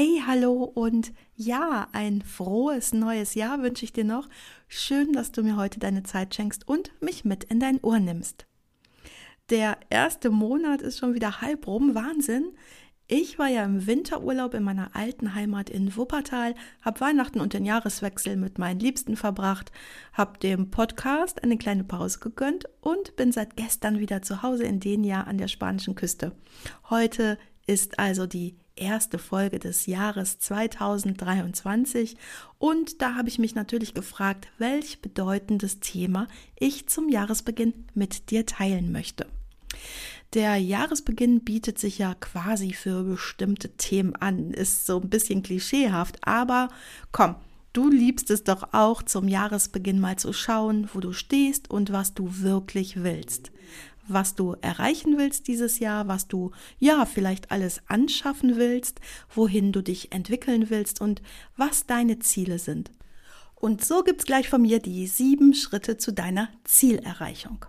Hey, hallo und ja, ein frohes neues Jahr wünsche ich dir noch. Schön, dass du mir heute deine Zeit schenkst und mich mit in dein Ohr nimmst. Der erste Monat ist schon wieder halb rum, Wahnsinn. Ich war ja im Winterurlaub in meiner alten Heimat in Wuppertal, habe Weihnachten und den Jahreswechsel mit meinen Liebsten verbracht, habe dem Podcast eine kleine Pause gegönnt und bin seit gestern wieder zu Hause in Denia an der spanischen Küste. Heute ist also die erste Folge des Jahres 2023 und da habe ich mich natürlich gefragt, welch bedeutendes Thema ich zum Jahresbeginn mit dir teilen möchte. Der Jahresbeginn bietet sich ja quasi für bestimmte Themen an, ist so ein bisschen klischeehaft, aber komm, du liebst es doch auch zum Jahresbeginn mal zu schauen, wo du stehst und was du wirklich willst was du erreichen willst dieses Jahr, was du ja vielleicht alles anschaffen willst, wohin du dich entwickeln willst und was deine Ziele sind. Und so gibt's gleich von mir die sieben Schritte zu deiner Zielerreichung.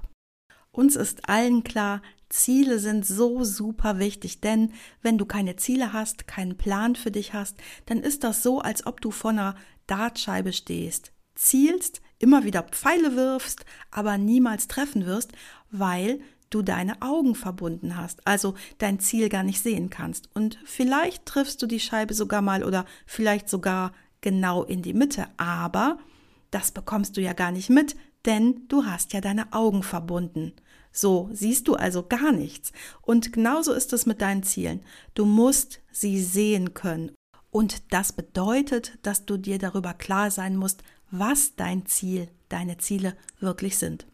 Uns ist allen klar, Ziele sind so super wichtig, denn wenn du keine Ziele hast, keinen Plan für dich hast, dann ist das so, als ob du vor einer Dartscheibe stehst, zielst, immer wieder Pfeile wirfst, aber niemals treffen wirst, weil du deine Augen verbunden hast, also dein Ziel gar nicht sehen kannst. Und vielleicht triffst du die Scheibe sogar mal oder vielleicht sogar genau in die Mitte, aber das bekommst du ja gar nicht mit, denn du hast ja deine Augen verbunden. So siehst du also gar nichts. Und genauso ist es mit deinen Zielen. Du musst sie sehen können. Und das bedeutet, dass du dir darüber klar sein musst, was dein Ziel, deine Ziele wirklich sind.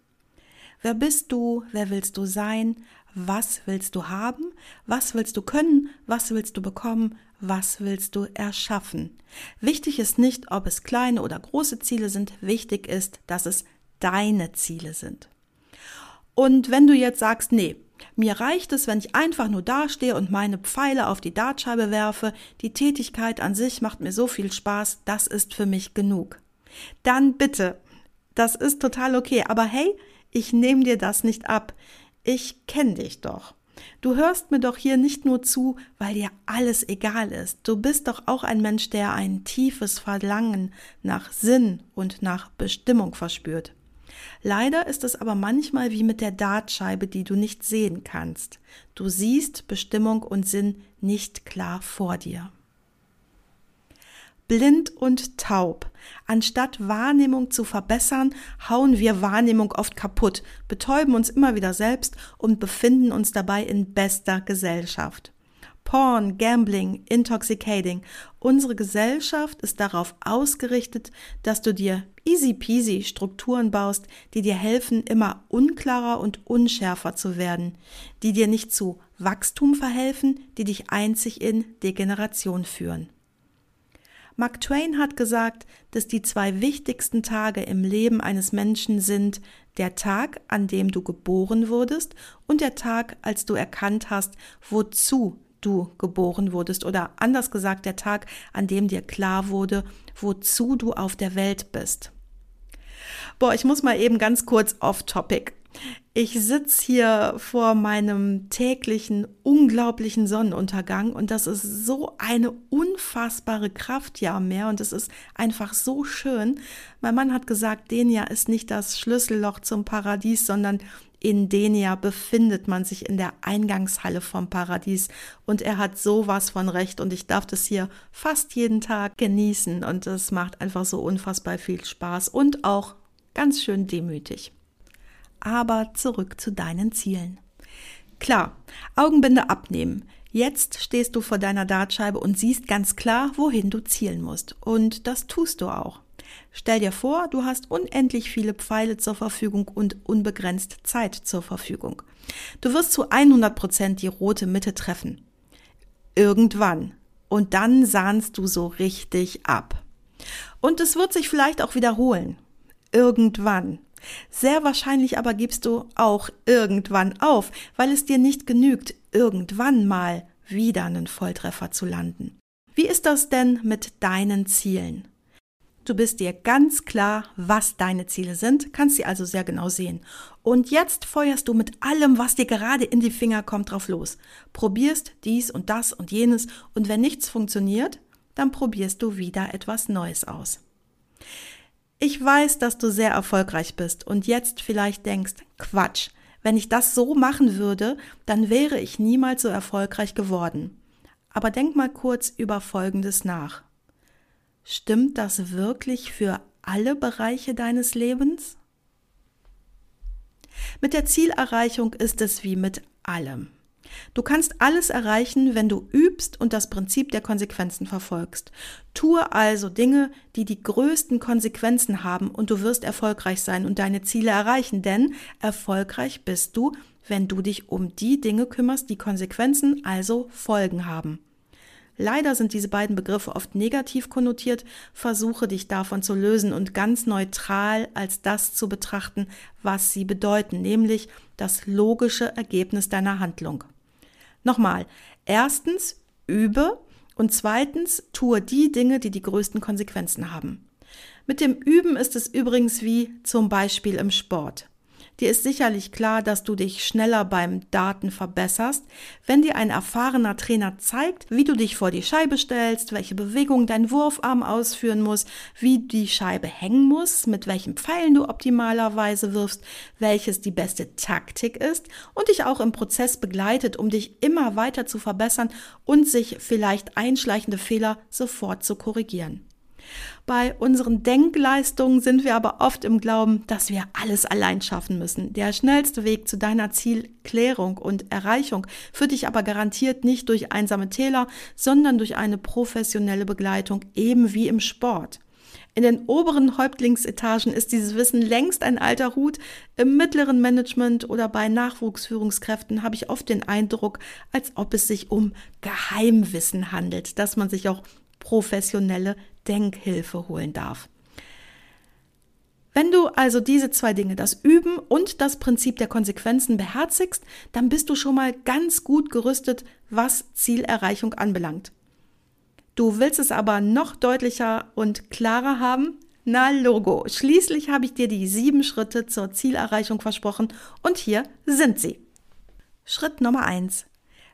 Wer bist du? Wer willst du sein? Was willst du haben? Was willst du können? Was willst du bekommen? Was willst du erschaffen? Wichtig ist nicht, ob es kleine oder große Ziele sind. Wichtig ist, dass es deine Ziele sind. Und wenn du jetzt sagst, nee, mir reicht es, wenn ich einfach nur dastehe und meine Pfeile auf die Dartscheibe werfe, die Tätigkeit an sich macht mir so viel Spaß, das ist für mich genug. Dann bitte, das ist total okay, aber hey, ich nehme dir das nicht ab. Ich kenne dich doch. Du hörst mir doch hier nicht nur zu, weil dir alles egal ist. Du bist doch auch ein Mensch, der ein tiefes Verlangen nach Sinn und nach Bestimmung verspürt. Leider ist es aber manchmal wie mit der Dartscheibe, die du nicht sehen kannst. Du siehst Bestimmung und Sinn nicht klar vor dir blind und taub. Anstatt Wahrnehmung zu verbessern, hauen wir Wahrnehmung oft kaputt, betäuben uns immer wieder selbst und befinden uns dabei in bester Gesellschaft. Porn, Gambling, Intoxicating. Unsere Gesellschaft ist darauf ausgerichtet, dass du dir easy peasy Strukturen baust, die dir helfen, immer unklarer und unschärfer zu werden, die dir nicht zu Wachstum verhelfen, die dich einzig in Degeneration führen. Mark Twain hat gesagt, dass die zwei wichtigsten Tage im Leben eines Menschen sind der Tag, an dem du geboren wurdest und der Tag, als du erkannt hast, wozu du geboren wurdest oder anders gesagt der Tag, an dem dir klar wurde, wozu du auf der Welt bist. Boah, ich muss mal eben ganz kurz off topic. Ich sitze hier vor meinem täglichen, unglaublichen Sonnenuntergang und das ist so eine unfassbare Kraft ja mehr und es ist einfach so schön. Mein Mann hat gesagt, Denia ist nicht das Schlüsselloch zum Paradies, sondern in Denia befindet man sich in der Eingangshalle vom Paradies und er hat sowas von recht und ich darf das hier fast jeden Tag genießen und es macht einfach so unfassbar viel Spaß und auch ganz schön demütig aber zurück zu deinen Zielen. Klar, Augenbinde abnehmen. Jetzt stehst du vor deiner Dartscheibe und siehst ganz klar, wohin du zielen musst. Und das tust du auch. Stell dir vor, du hast unendlich viele Pfeile zur Verfügung und unbegrenzt Zeit zur Verfügung. Du wirst zu 100 Prozent die rote Mitte treffen. Irgendwann. Und dann sahnst du so richtig ab. Und es wird sich vielleicht auch wiederholen irgendwann. Sehr wahrscheinlich aber gibst du auch irgendwann auf, weil es dir nicht genügt, irgendwann mal wieder einen Volltreffer zu landen. Wie ist das denn mit deinen Zielen? Du bist dir ganz klar, was deine Ziele sind, kannst sie also sehr genau sehen. Und jetzt feuerst du mit allem, was dir gerade in die Finger kommt, drauf los. Probierst dies und das und jenes und wenn nichts funktioniert, dann probierst du wieder etwas Neues aus. Ich weiß, dass du sehr erfolgreich bist und jetzt vielleicht denkst, Quatsch, wenn ich das so machen würde, dann wäre ich niemals so erfolgreich geworden. Aber denk mal kurz über Folgendes nach. Stimmt das wirklich für alle Bereiche deines Lebens? Mit der Zielerreichung ist es wie mit allem. Du kannst alles erreichen, wenn du übst und das Prinzip der Konsequenzen verfolgst. Tue also Dinge, die die größten Konsequenzen haben und du wirst erfolgreich sein und deine Ziele erreichen, denn erfolgreich bist du, wenn du dich um die Dinge kümmerst, die Konsequenzen, also Folgen haben. Leider sind diese beiden Begriffe oft negativ konnotiert. Versuche dich davon zu lösen und ganz neutral als das zu betrachten, was sie bedeuten, nämlich das logische Ergebnis deiner Handlung. Nochmal, erstens übe und zweitens tue die Dinge, die die größten Konsequenzen haben. Mit dem Üben ist es übrigens wie zum Beispiel im Sport. Dir ist sicherlich klar, dass du dich schneller beim Daten verbesserst, wenn dir ein erfahrener Trainer zeigt, wie du dich vor die Scheibe stellst, welche Bewegung dein Wurfarm ausführen muss, wie die Scheibe hängen muss, mit welchen Pfeilen du optimalerweise wirfst, welches die beste Taktik ist und dich auch im Prozess begleitet, um dich immer weiter zu verbessern und sich vielleicht einschleichende Fehler sofort zu korrigieren. Bei unseren Denkleistungen sind wir aber oft im Glauben, dass wir alles allein schaffen müssen. Der schnellste Weg zu deiner Zielklärung und Erreichung führt dich aber garantiert nicht durch einsame Täler, sondern durch eine professionelle Begleitung, eben wie im Sport. In den oberen Häuptlingsetagen ist dieses Wissen längst ein alter Hut. Im mittleren Management oder bei Nachwuchsführungskräften habe ich oft den Eindruck, als ob es sich um Geheimwissen handelt, das man sich auch professionelle Denkhilfe holen darf. Wenn du also diese zwei Dinge, das Üben und das Prinzip der Konsequenzen beherzigst, dann bist du schon mal ganz gut gerüstet, was Zielerreichung anbelangt. Du willst es aber noch deutlicher und klarer haben? Na Logo, schließlich habe ich dir die sieben Schritte zur Zielerreichung versprochen und hier sind sie. Schritt Nummer eins: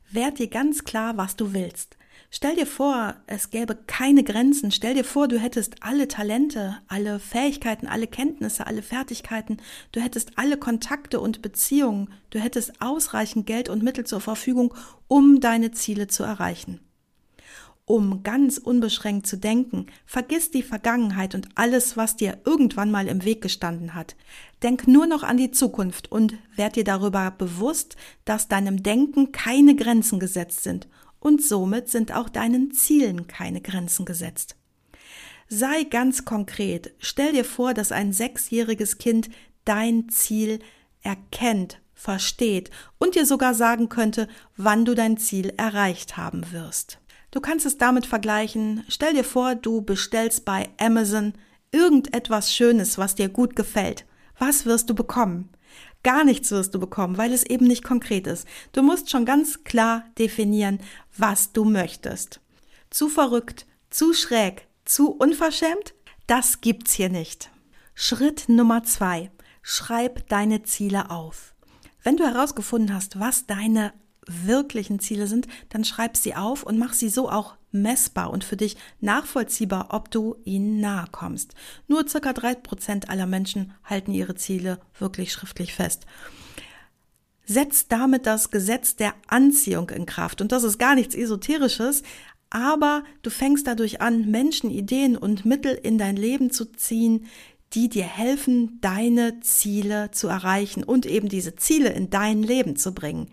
Werd dir ganz klar, was du willst. Stell dir vor, es gäbe keine Grenzen. Stell dir vor, du hättest alle Talente, alle Fähigkeiten, alle Kenntnisse, alle Fertigkeiten. Du hättest alle Kontakte und Beziehungen. Du hättest ausreichend Geld und Mittel zur Verfügung, um deine Ziele zu erreichen. Um ganz unbeschränkt zu denken, vergiss die Vergangenheit und alles, was dir irgendwann mal im Weg gestanden hat. Denk nur noch an die Zukunft und werd dir darüber bewusst, dass deinem Denken keine Grenzen gesetzt sind und somit sind auch deinen Zielen keine Grenzen gesetzt. Sei ganz konkret. Stell dir vor, dass ein sechsjähriges Kind dein Ziel erkennt, versteht und dir sogar sagen könnte, wann du dein Ziel erreicht haben wirst. Du kannst es damit vergleichen. Stell dir vor, du bestellst bei Amazon irgendetwas Schönes, was dir gut gefällt. Was wirst du bekommen? Gar nichts wirst du bekommen, weil es eben nicht konkret ist. Du musst schon ganz klar definieren, was du möchtest. Zu verrückt, zu schräg, zu unverschämt? Das gibt's hier nicht. Schritt Nummer zwei. Schreib deine Ziele auf. Wenn du herausgefunden hast, was deine wirklichen Ziele sind, dann schreib sie auf und mach sie so auch messbar und für dich nachvollziehbar, ob du ihnen nahe kommst. Nur circa drei Prozent aller Menschen halten ihre Ziele wirklich schriftlich fest. Setz damit das Gesetz der Anziehung in Kraft. Und das ist gar nichts Esoterisches, aber du fängst dadurch an, Menschen, Ideen und Mittel in dein Leben zu ziehen, die dir helfen, deine Ziele zu erreichen und eben diese Ziele in dein Leben zu bringen.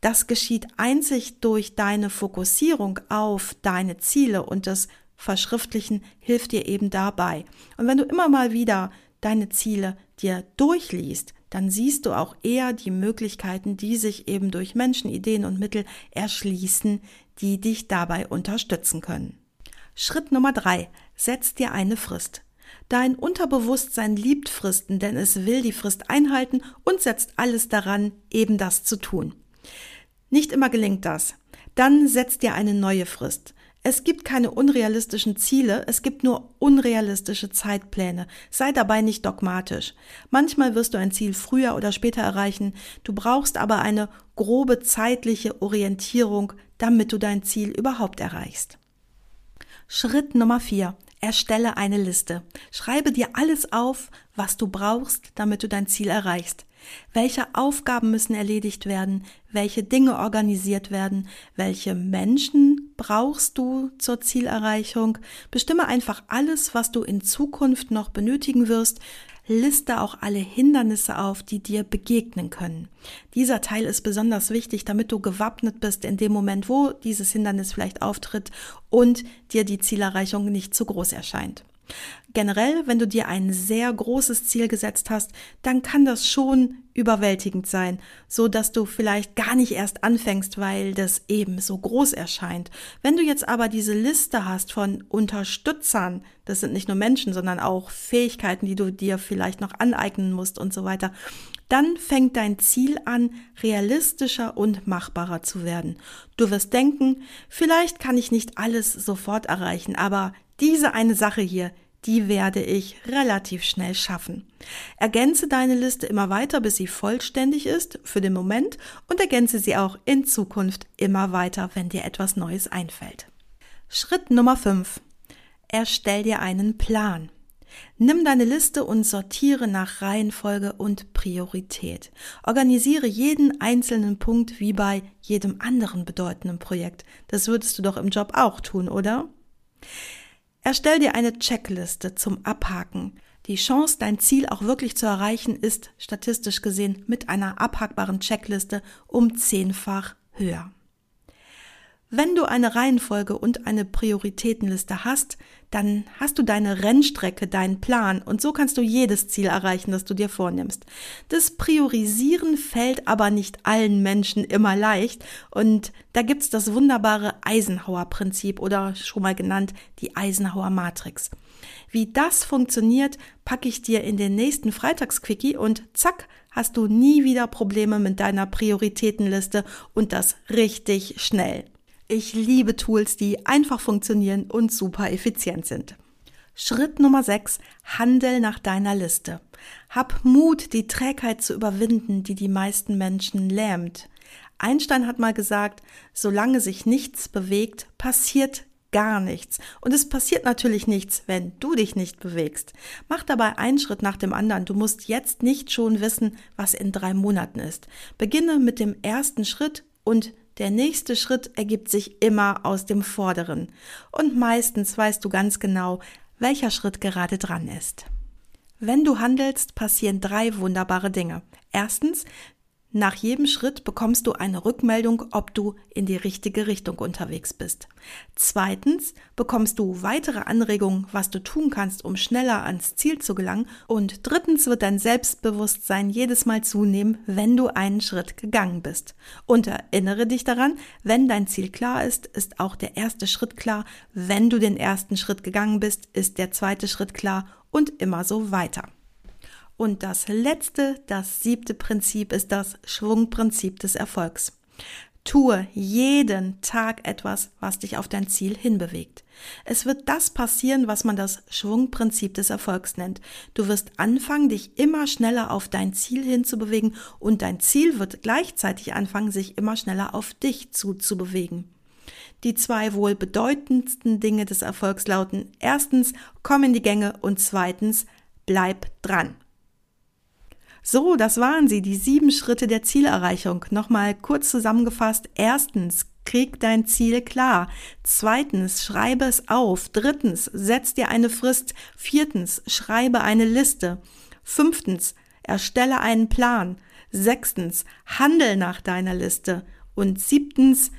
Das geschieht einzig durch deine Fokussierung auf deine Ziele und das Verschriftlichen hilft dir eben dabei. Und wenn du immer mal wieder deine Ziele dir durchliest, dann siehst du auch eher die Möglichkeiten, die sich eben durch Menschen, Ideen und Mittel erschließen, die dich dabei unterstützen können. Schritt Nummer drei. Setz dir eine Frist. Dein Unterbewusstsein liebt Fristen, denn es will die Frist einhalten und setzt alles daran, eben das zu tun. Nicht immer gelingt das. Dann setzt dir eine neue Frist. Es gibt keine unrealistischen Ziele, es gibt nur unrealistische Zeitpläne. Sei dabei nicht dogmatisch. Manchmal wirst du ein Ziel früher oder später erreichen, du brauchst aber eine grobe zeitliche Orientierung, damit du dein Ziel überhaupt erreichst. Schritt Nummer vier. Erstelle eine Liste. Schreibe dir alles auf, was du brauchst, damit du dein Ziel erreichst. Welche Aufgaben müssen erledigt werden? Welche Dinge organisiert werden? Welche Menschen brauchst du zur Zielerreichung? Bestimme einfach alles, was du in Zukunft noch benötigen wirst. Liste auch alle Hindernisse auf, die dir begegnen können. Dieser Teil ist besonders wichtig, damit du gewappnet bist in dem Moment, wo dieses Hindernis vielleicht auftritt und dir die Zielerreichung nicht zu groß erscheint. Generell, wenn du dir ein sehr großes Ziel gesetzt hast, dann kann das schon überwältigend sein, so dass du vielleicht gar nicht erst anfängst, weil das eben so groß erscheint. Wenn du jetzt aber diese Liste hast von Unterstützern, das sind nicht nur Menschen, sondern auch Fähigkeiten, die du dir vielleicht noch aneignen musst und so weiter, dann fängt dein Ziel an, realistischer und machbarer zu werden. Du wirst denken, vielleicht kann ich nicht alles sofort erreichen, aber diese eine Sache hier, die werde ich relativ schnell schaffen. Ergänze deine Liste immer weiter, bis sie vollständig ist für den Moment und ergänze sie auch in Zukunft immer weiter, wenn dir etwas Neues einfällt. Schritt Nummer 5. Erstell dir einen Plan. Nimm deine Liste und sortiere nach Reihenfolge und Priorität. Organisiere jeden einzelnen Punkt wie bei jedem anderen bedeutenden Projekt. Das würdest du doch im Job auch tun, oder? Erstell dir eine Checkliste zum Abhaken. Die Chance, dein Ziel auch wirklich zu erreichen, ist statistisch gesehen mit einer abhackbaren Checkliste um zehnfach höher. Wenn du eine Reihenfolge und eine Prioritätenliste hast, dann hast du deine Rennstrecke, deinen Plan und so kannst du jedes Ziel erreichen, das du dir vornimmst. Das Priorisieren fällt aber nicht allen Menschen immer leicht und da gibt's das wunderbare Eisenhower-Prinzip oder schon mal genannt die Eisenhower-Matrix. Wie das funktioniert, packe ich dir in den nächsten Freitagsquickie und zack, hast du nie wieder Probleme mit deiner Prioritätenliste und das richtig schnell. Ich liebe Tools, die einfach funktionieren und super effizient sind. Schritt Nummer 6. Handel nach deiner Liste. Hab Mut, die Trägheit zu überwinden, die die meisten Menschen lähmt. Einstein hat mal gesagt, solange sich nichts bewegt, passiert gar nichts. Und es passiert natürlich nichts, wenn du dich nicht bewegst. Mach dabei einen Schritt nach dem anderen. Du musst jetzt nicht schon wissen, was in drei Monaten ist. Beginne mit dem ersten Schritt und der nächste Schritt ergibt sich immer aus dem vorderen. Und meistens weißt du ganz genau, welcher Schritt gerade dran ist. Wenn du handelst, passieren drei wunderbare Dinge. Erstens, nach jedem Schritt bekommst du eine Rückmeldung, ob du in die richtige Richtung unterwegs bist. Zweitens bekommst du weitere Anregungen, was du tun kannst, um schneller ans Ziel zu gelangen. Und drittens wird dein Selbstbewusstsein jedes Mal zunehmen, wenn du einen Schritt gegangen bist. Und erinnere dich daran, wenn dein Ziel klar ist, ist auch der erste Schritt klar. Wenn du den ersten Schritt gegangen bist, ist der zweite Schritt klar und immer so weiter. Und das letzte, das siebte Prinzip ist das Schwungprinzip des Erfolgs. Tue jeden Tag etwas, was dich auf dein Ziel hinbewegt. Es wird das passieren, was man das Schwungprinzip des Erfolgs nennt. Du wirst anfangen, dich immer schneller auf dein Ziel hinzubewegen und dein Ziel wird gleichzeitig anfangen, sich immer schneller auf dich zuzubewegen. Die zwei wohl bedeutendsten Dinge des Erfolgs lauten erstens, komm in die Gänge und zweitens, bleib dran. So, das waren sie, die sieben Schritte der Zielerreichung. Nochmal kurz zusammengefasst. Erstens, krieg dein Ziel klar. Zweitens, schreibe es auf. Drittens, setz dir eine Frist. Viertens, schreibe eine Liste. Fünftens, erstelle einen Plan. Sechstens, handel nach deiner Liste. Und siebtens,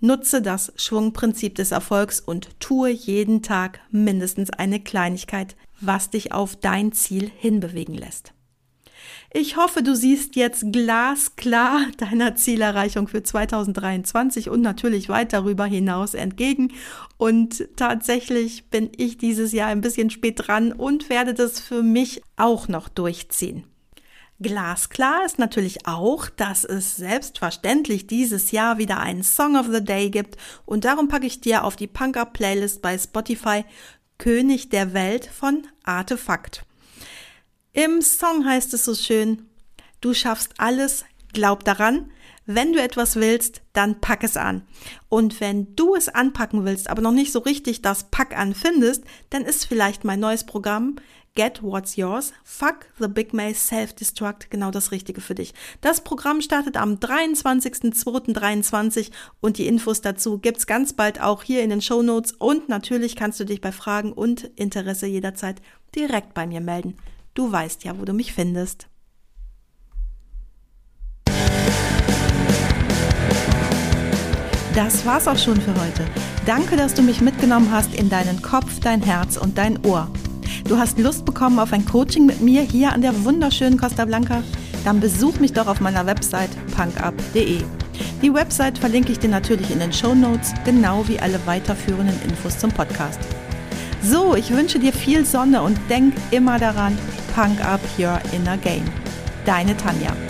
nutze das Schwungprinzip des Erfolgs und tue jeden Tag mindestens eine Kleinigkeit, was dich auf dein Ziel hinbewegen lässt. Ich hoffe, du siehst jetzt glasklar deiner Zielerreichung für 2023 und natürlich weit darüber hinaus entgegen. Und tatsächlich bin ich dieses Jahr ein bisschen spät dran und werde das für mich auch noch durchziehen. Glasklar ist natürlich auch, dass es selbstverständlich dieses Jahr wieder einen Song of the Day gibt und darum packe ich dir auf die Punk Up Playlist bei Spotify König der Welt von Artefakt. Im Song heißt es so schön, du schaffst alles, glaub daran, wenn du etwas willst, dann pack es an. Und wenn du es anpacken willst, aber noch nicht so richtig das Pack an findest, dann ist vielleicht mein neues Programm Get What's Yours, Fuck the Big Maze Self-Destruct genau das Richtige für dich. Das Programm startet am 23.02.23 und die Infos dazu gibt's ganz bald auch hier in den Show Notes und natürlich kannst du dich bei Fragen und Interesse jederzeit direkt bei mir melden. Du weißt ja, wo du mich findest. Das war's auch schon für heute. Danke, dass du mich mitgenommen hast in deinen Kopf, dein Herz und dein Ohr. Du hast Lust bekommen auf ein Coaching mit mir hier an der wunderschönen Costa Blanca? Dann besuch mich doch auf meiner Website punkup.de. Die Website verlinke ich dir natürlich in den Show Notes, genau wie alle weiterführenden Infos zum Podcast. So, ich wünsche dir viel Sonne und denk immer daran, Punk Up Your Inner Game. Deine Tanja.